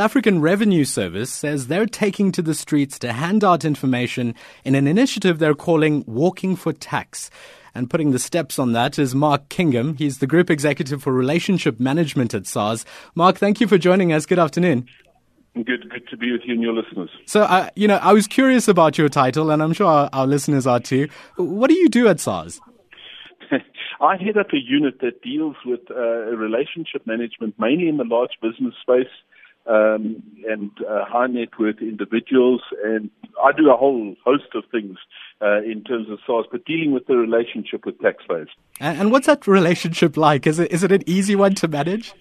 African Revenue Service says they're taking to the streets to hand out information in an initiative they're calling Walking for Tax. And putting the steps on that is Mark Kingon. He's the Group Executive for Relationship Management at SARS. Mark, thank you for joining us. Good afternoon. Good, good to be with you and your listeners. So, uh, you know, I was curious about your title, and I'm sure our, our listeners are too. What do you do at SARS? I head up a unit that deals with uh, relationship management, mainly in the large business space um, and uh, high net worth individuals, and I do a whole host of things uh, in terms of SARS, but dealing with the relationship with taxpayers. And, and what's that relationship like? Is it is it an easy one to manage?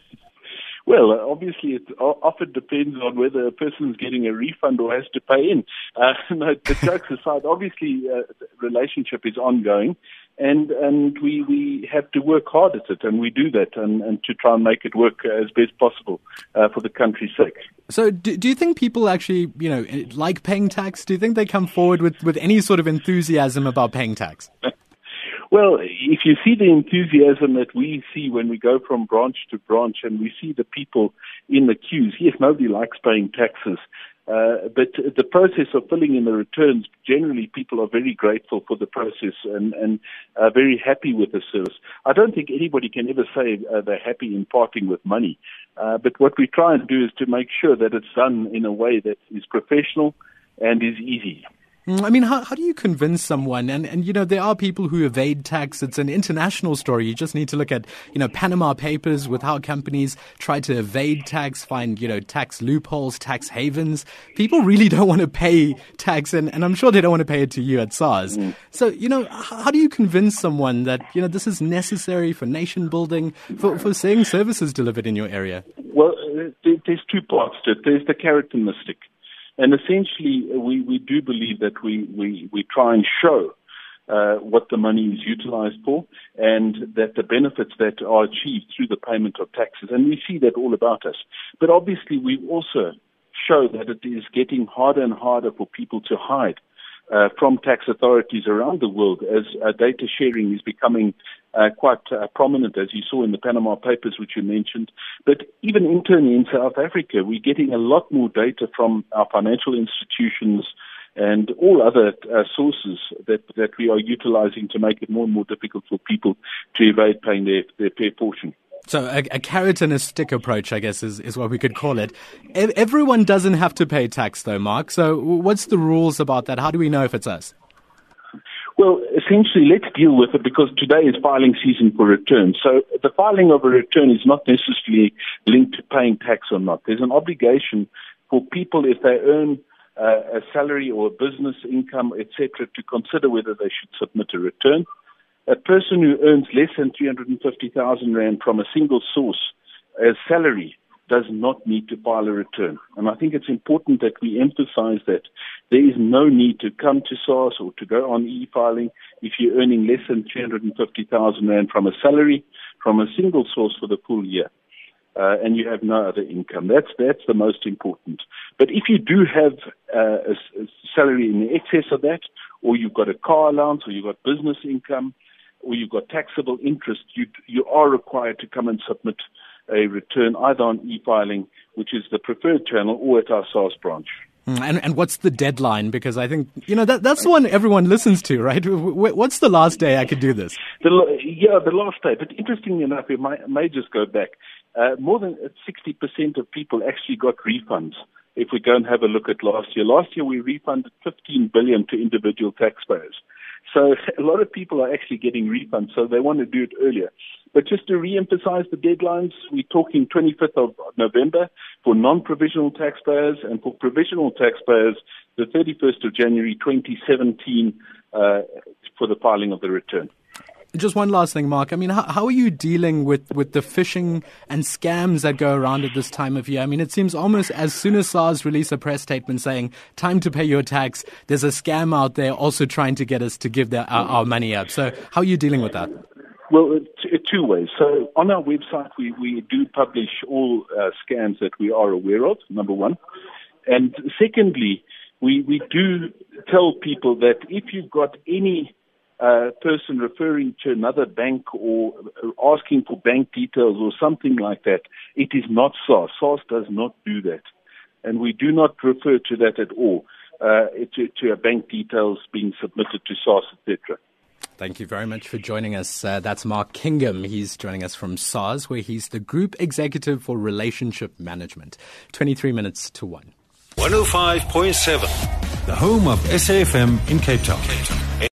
Well, obviously, it often depends on whether a person is getting a refund or has to pay in. Uh, no, the jokes aside, obviously, uh, the relationship is ongoing, and and we we have to work hard at it, and we do that, and, and to try and make it work as best possible uh, for the country's sake. So, do, do you think people actually, you know, like paying tax? Do you think they come forward with with any sort of enthusiasm about paying tax? Well, if you see the enthusiasm that we see when we go from branch to branch and we see the people in the queues, yes, nobody likes paying taxes. Uh, but the process of filling in the returns, generally people are very grateful for the process and, and uh, very happy with the service. I don't think anybody can ever say uh, they're happy in parting with money. Uh, but what we try and do is to make sure that it's done in a way that is professional and is easy. Mm, I mean, how, how do you convince someone? And, and, you know, there are people who evade tax. It's an international story. You just need to look at, you know, Panama Papers with how companies try to evade tax, find, you know, tax loopholes, tax havens. People really don't want to pay tax, and, and I'm sure they don't want to pay it to you at SARS. Mm. So, you know, how do you convince someone that, you know, this is necessary for nation building, for, for seeing services delivered in your area? Well, uh, there's two parts to it. There's the carrot and essentially, we, we do believe that we, we, we try and show uh, what the money is utilized for and that the benefits that are achieved through the payment of taxes. And we see that all about us. But obviously, we also show that it is getting harder and harder for people to hide uh, from tax authorities around the world as uh, data sharing is becoming uh, quite uh, prominent, as you saw in the Panama Papers, which you mentioned. But even internally in South Africa, we're getting a lot more data from our financial institutions and all other uh, sources that, that we are utilizing to make it more and more difficult for people to evade paying their, their fair portion. So a, a, carrot and a stick approach, I guess, is, is what we could call it. E- everyone doesn't have to pay tax, though, Mark. So what's the rules about that? How do we know if it's us? Well, essentially, let's deal with it because today is filing season for returns. So the filing of a return is not necessarily linked to paying tax or not. There's an obligation for people if they earn uh, a salary or a business income, etc., to consider whether they should submit a return a person who earns less than 350,000 Rand from a single source as salary does not need to file a return. And I think it's important that we emphasize that there is no need to come to SARS or to go on e-filing if you're earning less than 350,000 Rand from a salary from a single source for the full year. Uh, and you have no other income. That's that's the most important. But if you do have uh, a, a salary in excess of that, or you've got a car allowance, or you've got business income, or you've got taxable interest, you, you are required to come and submit a return either on e-filing, which is the preferred channel, or at our SARS branch. Hmm, and, and what's the deadline? Because I think, you know, that, that's the one everyone listens to, right? What's the last day I could do this? The, yeah, the last day. But interestingly enough, it may, may just go back. Uh, more than 60% of people actually got refunds if we go and have a look at last year. Last year, we refunded 15 billion to individual taxpayers. So a lot of people are actually getting refunds, so they want to do it earlier. But just to re-emphasize the deadlines, we're talking 25th of November for non-provisional taxpayers, and for provisional taxpayers, the 31st of January 2017 uh, for the filing of the return. Just one last thing, Mark. I mean, how, how, are you dealing with, with the phishing and scams that go around at this time of year? I mean, it seems almost as soon as SARS release a press statement saying, time to pay your tax, there's a scam out there also trying to get us to give their, our, our money up. So how are you dealing with that? Well, two ways. So on our website, we, we do publish all uh, scams that we are aware of, number one. And secondly, we, we do tell people that if you've got any uh, person referring to another bank or asking for bank details or something like that, it is not SARS. SARS does not do that. and we do not refer to that at all, uh, to, to bank details being submitted to SARS, etc. Thank you very much for joining us. Uh, that's Mark Kingon. He's joining us from SARS, where he's the Group Executive for Relationship Management. 23 minutes to 1. 105.7, the home of SAFM in Cape Town. Cape Town.